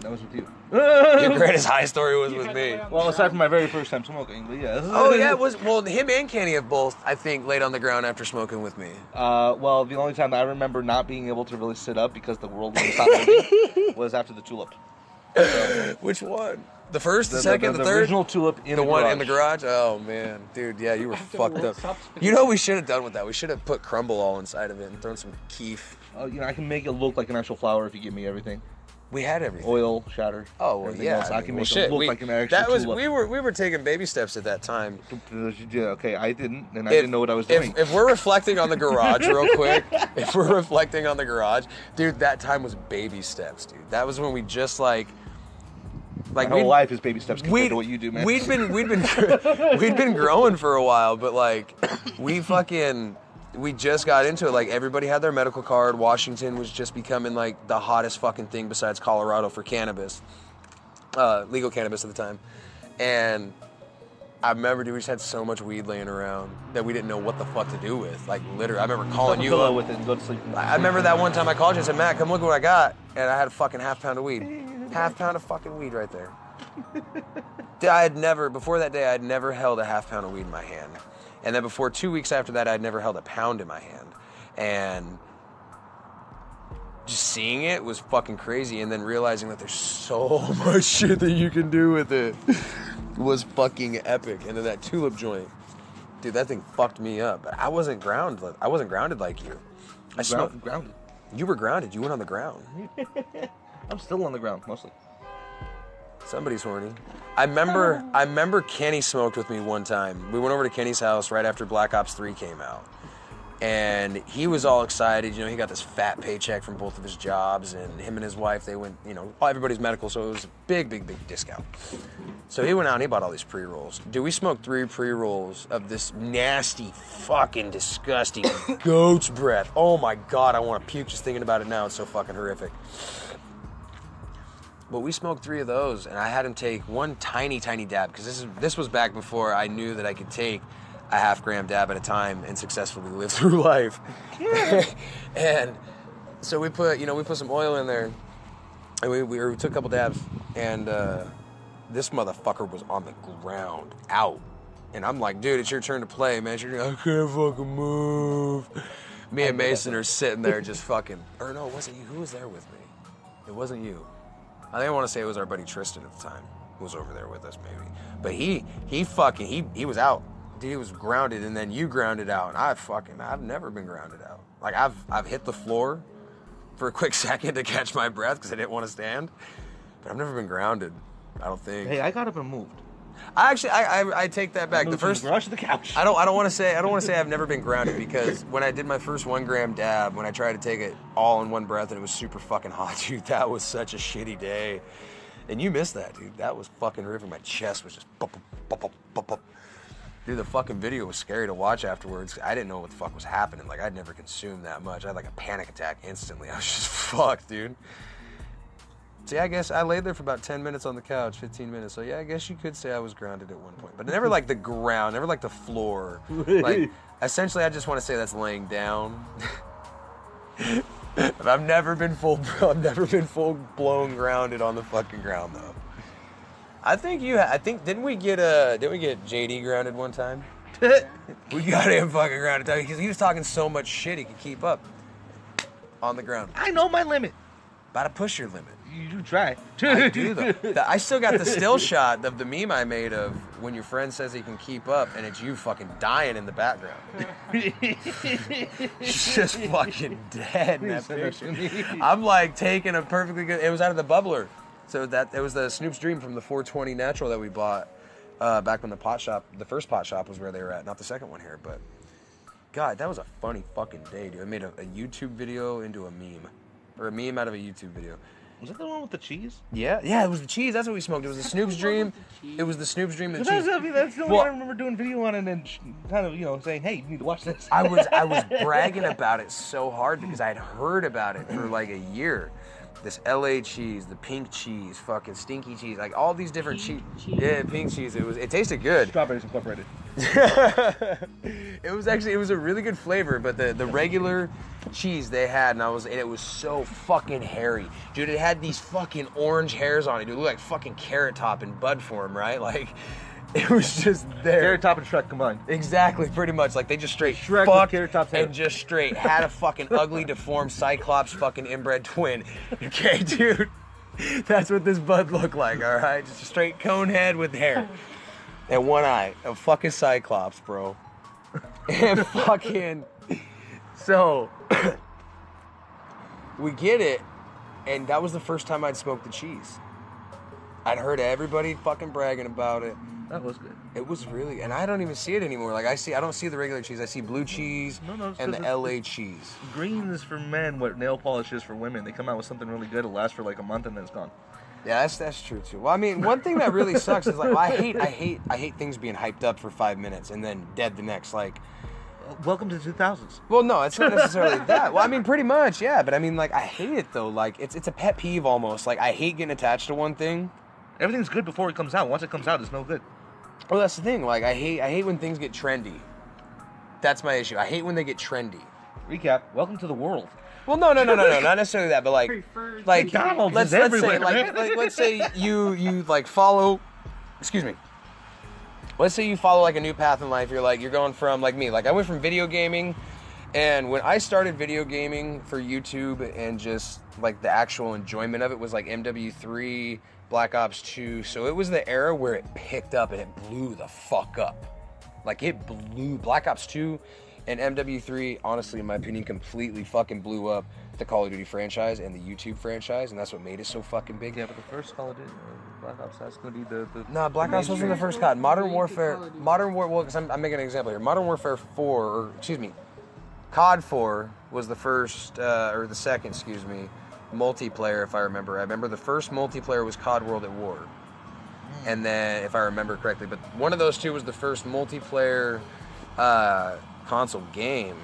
That was with you. Your greatest high story was with me. Well, aside from my very first time smoking, but yeah. Oh yeah, it was well. Him and Kenny have both, I think, laid on the ground after smoking with me. Uh, well, the only time I remember not being able to really sit up because the world wouldn't stop moving was after the tulip. Which one? The first, the, The, second, the, the third, original tulip in the, the, one garage. in the garage. Oh man, dude, yeah, you were After fucked up. You know what we should have done with that? We should have put crumble all inside of it and thrown some keef. Uh, you know, I can make it look like an actual flower if you give me everything. We had everything. Oil, shatter. Oh well, everything yeah. else. I, mean, can well, make shit, it look we- like an actual That was tulip. we were we were taking baby steps at that time. Yeah, okay, I didn't, and I If- didn't know what I was doing. If, if we're reflecting on the garage real quick, if we're reflecting on the garage, dude, that time was baby steps, dude. That was when we just like, like My whole life is baby steps compared we'd, to what you do, man. We'd been we'd been we'd been growing for a while, but like we fucking we just got into it. Like everybody had their medical card. Washington was just becoming like the hottest fucking thing besides Colorado for cannabis, uh, legal cannabis at the time, and. I remember, dude, we just had so much weed laying around that we didn't know what the fuck to do with. Like, literally, I remember calling you up. with it go to sleep. I remember that one time I called you and said, Matt, come look what I got. And I had a fucking half pound of weed. Half pound of fucking weed right there. I had never, before that day, I had never held a half pound of weed in my hand. And then before two weeks after that, I'd never held a pound in my hand. And just seeing it was fucking crazy. And then realizing that there's so much shit that you can do with it was fucking epic. And then that tulip joint. Dude, that thing fucked me up. I wasn't grounded. I wasn't grounded like you. I smoked. Grounded. You were grounded. You went on the ground. I'm still on the ground mostly. Somebody's horny. I remember. I remember Kenny smoked with me one time. We went over to Kenny's house right after Black Ops Three came out, and he was all excited. You know, he got this fat paycheck from both of his jobs, and him and his wife they went. You know, everybody's medical, so it was a big, big, big discount. So he went out and he bought all these pre rolls. Do we smoked three pre rolls of this nasty, fucking disgusting goat's breath. Oh my god, I want to puke just thinking about it now. It's so fucking horrific. But we smoked three of those, and I had him take one tiny, tiny dab because this is this was back before I knew that I could take a half gram dab at a time and successfully live through life. and so we put, you know, we put some oil in there, and we, we, we took a couple dabs, and uh, this motherfucker was on the ground, out. And I'm like, dude, it's your turn to play, man. You're I can't fucking move. Me and Mason are sitting there just fucking. Or no, it wasn't you. Who was there with me? It wasn't you. I think I want to say it was our buddy Tristan at the time who was over there with us, maybe. But he he fucking he he was out. Dude, he was grounded, and then you grounded out, and I fucking I've never been grounded out. Like I've I've hit the floor for a quick second to catch my breath because I didn't want to stand, but I've never been grounded. I don't think. Hey, I got up and moved. I actually I, I I take that back. The first to the couch. I don't. I don't want to say. I don't want to say I've never been grounded because when I did my first one gram dab, when I tried to take it all in one breath and it was super fucking hot, dude, that was such a shitty day. And you missed that, dude. That was fucking horrific. My chest was just. Bup, bup, bup, bup, bup. Dude, the fucking video was scary to watch afterwards. I didn't know what the fuck was happening. Like I'd never consumed that much. I had like a panic attack instantly. I was just fucked, dude. Yeah, I guess I laid there for about 10 minutes on the couch, 15 minutes. So yeah, I guess you could say I was grounded at one point. But never like the ground, never like the floor. Like essentially I just want to say that's laying down. but I've never been full I've never been full blown grounded on the fucking ground though. I think you I think didn't we get uh didn't we get JD grounded one time? we got him fucking grounded because he was talking so much shit he could keep up on the ground. I know my limit. About to push your limit. You try. I do though. The- I still got the still shot of the meme I made of when your friend says he can keep up and it's you fucking dying in the background. He's just fucking dead in that Send that to picture. me. I'm like taking a perfectly good. It was out of the bubbler, so that it was the Snoop's Dream from the 420 Natural that we bought uh, back when the pot shop, the first pot shop was where they were at, not the second one here. But God, that was a funny fucking day, dude. I made a, a YouTube video into a meme, or a meme out of a YouTube video. Was that the one with the cheese? Yeah, yeah, it was the cheese. That's what we smoked. It was the Snoop's Dream. It was the Snoop's Dream and the That's, cheese. I mean, that's the only Well- one I remember doing video on it and then kind of, you know, saying, hey, you need to watch this. I was I was bragging about it so hard because I had heard about it for like a year. this LA cheese, the pink cheese, fucking stinky cheese, like all these different cheese. Pink cheese. Yeah, pink cheese. It was. It tasted good. Strawberries incorporated. it was actually it was a really good flavor, but the the regular cheese they had, and I was and it was so fucking hairy, dude. It had these fucking orange hairs on it. It looked like fucking carrot top in bud form, right? Like it was just there. Carrot Top and Shrek combined. Exactly, pretty much. Like they just straight Shrek fucked Carrot Top's hair. and just straight had a fucking ugly, deformed Cyclops fucking inbred twin. Okay, dude. That's what this bud looked like, all right? Just a straight cone head with hair and one eye. A fucking Cyclops, bro. And fucking. So. we get it, and that was the first time I'd smoked the cheese. I'd heard everybody fucking bragging about it. That was good. It was really, and I don't even see it anymore. Like I see, I don't see the regular cheese. I see blue cheese No, no, and the LA cheese. Green is for men what nail polish is for women. They come out with something really good, it lasts for like a month and then it's gone. Yeah, that's that's true too. Well, I mean, one thing that really sucks is like well, I hate, I hate, I hate things being hyped up for five minutes and then dead the next. Like, Welcome to the 2000s. well, no, it's not necessarily that. Well, I mean, pretty much, yeah. But I mean, like, I hate it though. Like, it's it's a pet peeve almost. Like, I hate getting attached to one thing. Everything's good before it comes out. Once it comes out, it's no good. Well, that's the thing. Like, I hate, I hate when things get trendy. That's my issue. I hate when they get trendy. Recap. Welcome to the world. Well, no, no, no, no, no, not necessarily that, but like, Preferred like McDonald's let's is let's say everywhere. like, like let's say you you like follow, excuse me. Let's say you follow like a new path in life. You're like you're going from like me. Like I went from video gaming, and when I started video gaming for YouTube and just like the actual enjoyment of it was like MW3, Black Ops 2. So it was the era where it picked up and it blew the fuck up. Like it blew Black Ops 2 and MW3, honestly, in my opinion, completely fucking blew up the Call of Duty franchise and the YouTube franchise, and that's what made it so fucking big. Yeah, but the first Call of Duty, uh, Black Ops, that's gonna be the. the Nah, Black Ops wasn't the first COD. Modern Warfare. Modern War. Well, 'cause I'm, I'm making an example here. Modern Warfare 4, or excuse me, COD 4 was the first, uh, or the second, excuse me, multiplayer. If I remember, I remember the first multiplayer was COD World at War, and then if I remember correctly, but one of those two was the first multiplayer uh, console game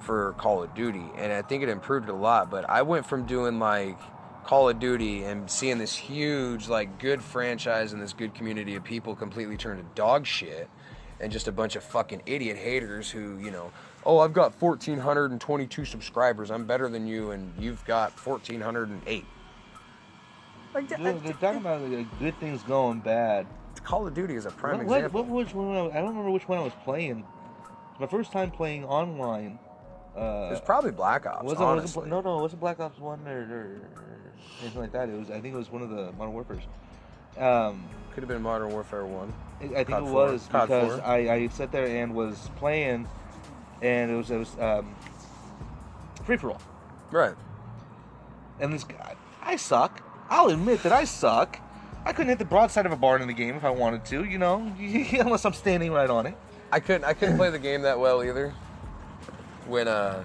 for Call of Duty, and I think it improved a lot. But I went from doing like Call of Duty and seeing this huge, like, good franchise and this good community of people completely turn to dog shit, and just a bunch of fucking idiot haters who, you know, oh, I've got 1,422 subscribers, I'm better than you, and you've got 1,408. Like, Dude, they're talking about like, good things going bad. Call of Duty is a prime What, what, example. what was one? I I don't remember which one I was playing. My first time playing online. Uh, it was probably Black Ops. was it, was it, no, no, it wasn't Black Ops One or, or anything like that. It was. I think it was one of the Modern Warfare's. Um, Could have been Modern Warfare 1. I think COD it was COD because I, I sat there and was playing, and it was it was um, free for all. Right. And this guy, I suck. I'll admit that I suck. I couldn't hit the broadside of a barn in the game if I wanted to, you know, unless I'm standing right on it. I couldn't I couldn't play the game that well either. When uh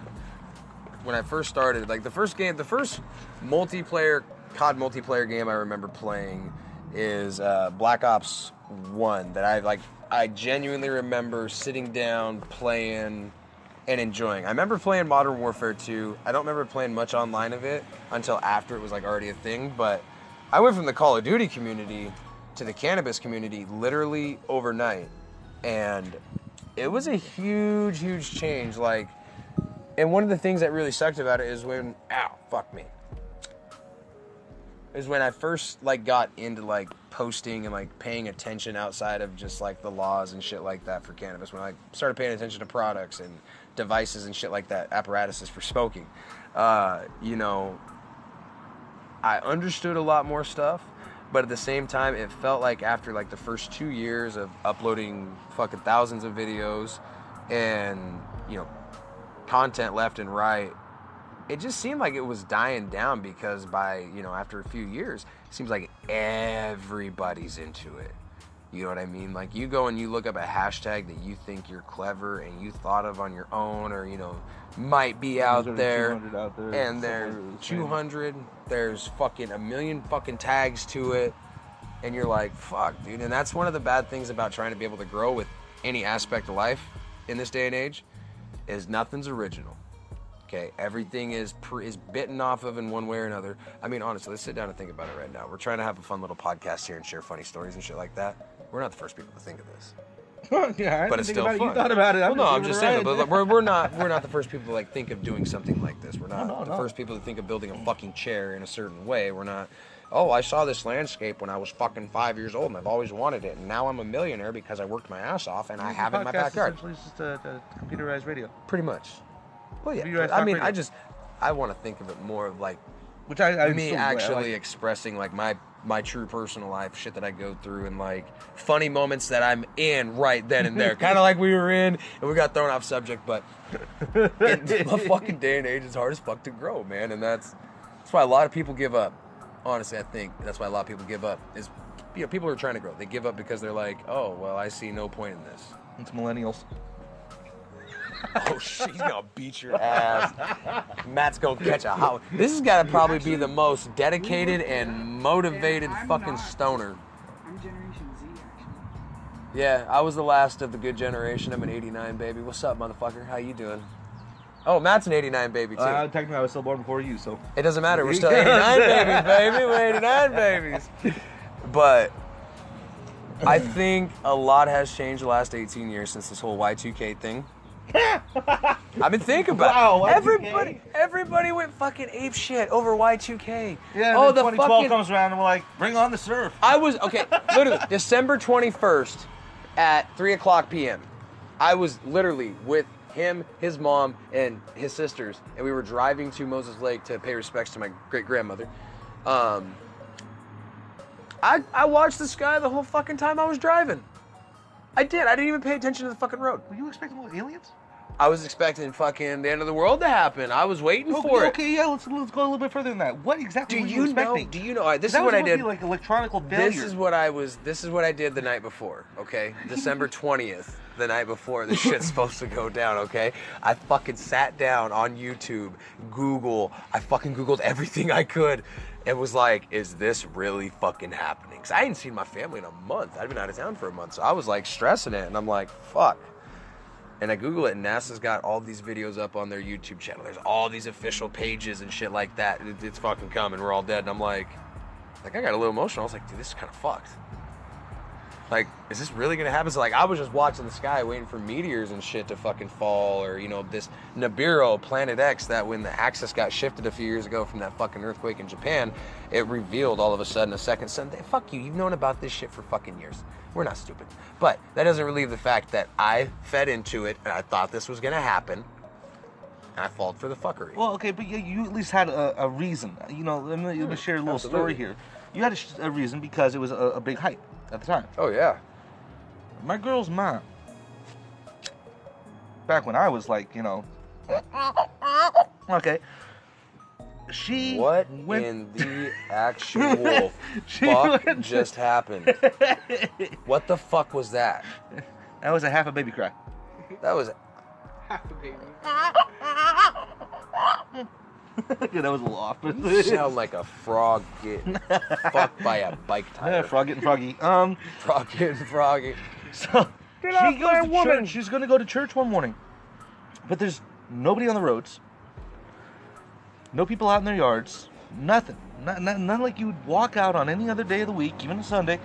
when I first started, like the first game, the first multiplayer COD multiplayer game I remember playing is uh, Black Ops One. That I like, I genuinely remember sitting down playing and enjoying. I remember playing Modern Warfare 2. I don't remember playing much online of it until after it was like already a thing. But I went from the Call of Duty community to the cannabis community literally overnight, and it was a huge, huge change. Like, and one of the things that really sucked about it is when, ow, fuck me, is when I first like got into like posting and like paying attention outside of just like the laws and shit like that for cannabis. When I started paying attention to products and devices and shit like that, apparatuses for smoking, uh, you know, I understood a lot more stuff, but at the same time, it felt like after like the first two years of uploading fucking thousands of videos and you know content left and right, it just seemed like it was dying down because by you know after a few years, it seems like everybody's into it. You know what I mean? Like you go and you look up a hashtag that you think you're clever and you thought of on your own, or you know might be out there, 200 out there and there's somewhere 200. There's fucking a million fucking tags to it, and you're like, fuck, dude. And that's one of the bad things about trying to be able to grow with any aspect of life in this day and age, is nothing's original. Okay, everything is pre- is bitten off of in one way or another. I mean, honestly, let's sit down and think about it right now. We're trying to have a fun little podcast here and share funny stories and shit like that. We're not the first people to think of this, yeah, I but it's still about it. fun. You thought about it. Well, no, I'm just saying. But we're, we're not we're not the first people to like think of doing something like this. We're not No, no, the no. first people to think of building a fucking chair in a certain way. We're not. Oh, I saw this landscape when I was fucking five years old, and I've always wanted it, and now I'm a millionaire because I worked my ass off, and I have it in my backyard. Essentially, it's just a, a computerized radio, Pretty much. Well, yeah. You guys but I mean, radio. I just I want to think of it more of like which I, I me actually like. expressing like my my true personal life shit that I go through and like funny moments that I'm in right then and there. kind of like we were in and we got thrown off subject, but in the fucking day and age, it's hard as fuck to grow, man. And that's that's why a lot of people give up. Honestly, I think that's why a lot of people give up. Is you know people are trying to grow. They give up because they're like, oh well, I see no point in this. It's millennials. Oh shit, he's gonna beat your ass. Matt's gonna catch a hot. This has got to probably be the most dedicated and motivated I'm fucking not. stoner. I'm Generation Z, actually. Yeah, I was the last of the good generation. I'm an '89 baby. What's up, motherfucker? How you doing? Oh, Matt's an '89 baby too. Uh, technically, I was still born before you, so. It doesn't matter. We're still 89 babies, baby. We're 89 babies. But I think a lot has changed the last 18 years since this whole Y2K thing. I've been thinking about Wow, it. Y2K. everybody. Everybody went fucking ape shit over Y2K. Yeah, oh, the 2012 fucking. comes around and we're like, bring on the surf. I was okay. Literally, December 21st at 3 o'clock p.m. I was literally with him, his mom, and his sisters, and we were driving to Moses Lake to pay respects to my great grandmother. Um, I I watched the sky the whole fucking time I was driving. I did. I didn't even pay attention to the fucking road. Were you expecting little aliens? I was expecting fucking the end of the world to happen. I was waiting Okay, for it. okay, yeah, let's, let's go a little bit further than that. What exactly Do were you, you know? Do you know? right, this is what I did. Like electronical failure. This is what I was. This is what I did the night before. Okay, December twentieth, the night before this shit's supposed to go down. Okay, I fucking sat down on YouTube, Google. I fucking googled everything I could. It was like, is this really fucking happening? Because I hadn't seen my family in a month. I'd been out of town for a month, so I was like stressing it, and I'm like, fuck. And I Google it, and NASA's got all these videos up on their YouTube channel. There's all these official pages and shit like that. It- it's fucking coming. We're all dead. And I'm like, like I got a little emotional. I was like, dude, this is kind of fucked. Like, is this really gonna happen? So like, I was just watching the sky, waiting for meteors and shit to fucking fall, or you know, this Nibiru, Planet X, that when the axis got shifted a few years ago from that fucking earthquake in Japan, it revealed all of a sudden a second sun. Fuck you, you've known about this shit for fucking years. We're not stupid, but that doesn't relieve the fact that I fed into it and I thought this was gonna happen, and I falled for the fuckery. Well, okay, but you, you at least had a, a reason. You know, let me, let me share a little story here. You had a, a reason because it was a, a big hype at the time. oh yeah. My girl's mom, back when I was like, you know, okay, she What went. in the actual She fuck went- just happened? What the fuck was that? that was a half a baby cry. That was Half a baby. yeah, that was a little off. you sound like a frog getting fucked by a bike yeah, tire. frog getting froggy. Um, Frog getting froggy. so Get she goes to woman. church. She's going to go to church one morning, but there's nobody on the roads. No people out in their yards. Nothing. Not, not, none like you would walk out on any other day of the week, even a Sunday,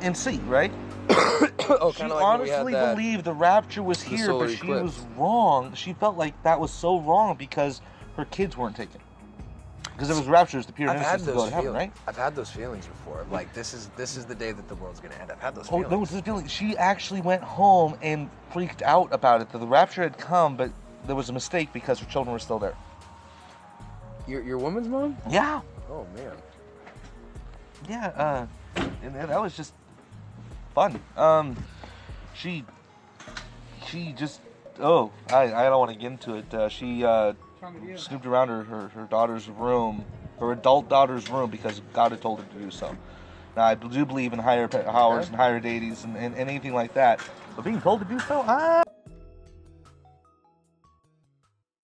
and see, right? oh, she like when we had honestly that. believed the rapture was here, but she eclipse. was wrong. She felt like that was so wrong because her kids weren't taken. Because it was raptures, the pure I've had innocence to those go to heaven, feelings. right? I've had those feelings before. Like this is this is the day that the world's gonna end. I've had those Oh feelings. no, it's the feeling. She actually went home and freaked out about it. That the rapture had come, but there was a mistake because her children were still there. Your your woman's mom? Yeah, Oh man. yeah. Uh, and that that was just fun. Um, she, she just. Oh, I, I don't want to get into it. Uh, she uh, What's wrong with you? snooped around her, her, her daughter's room, her adult daughter's room, because God had told her to do so. Now, I do believe in higher powers and higher deities and, and, and anything like that. But being told to do so, ah.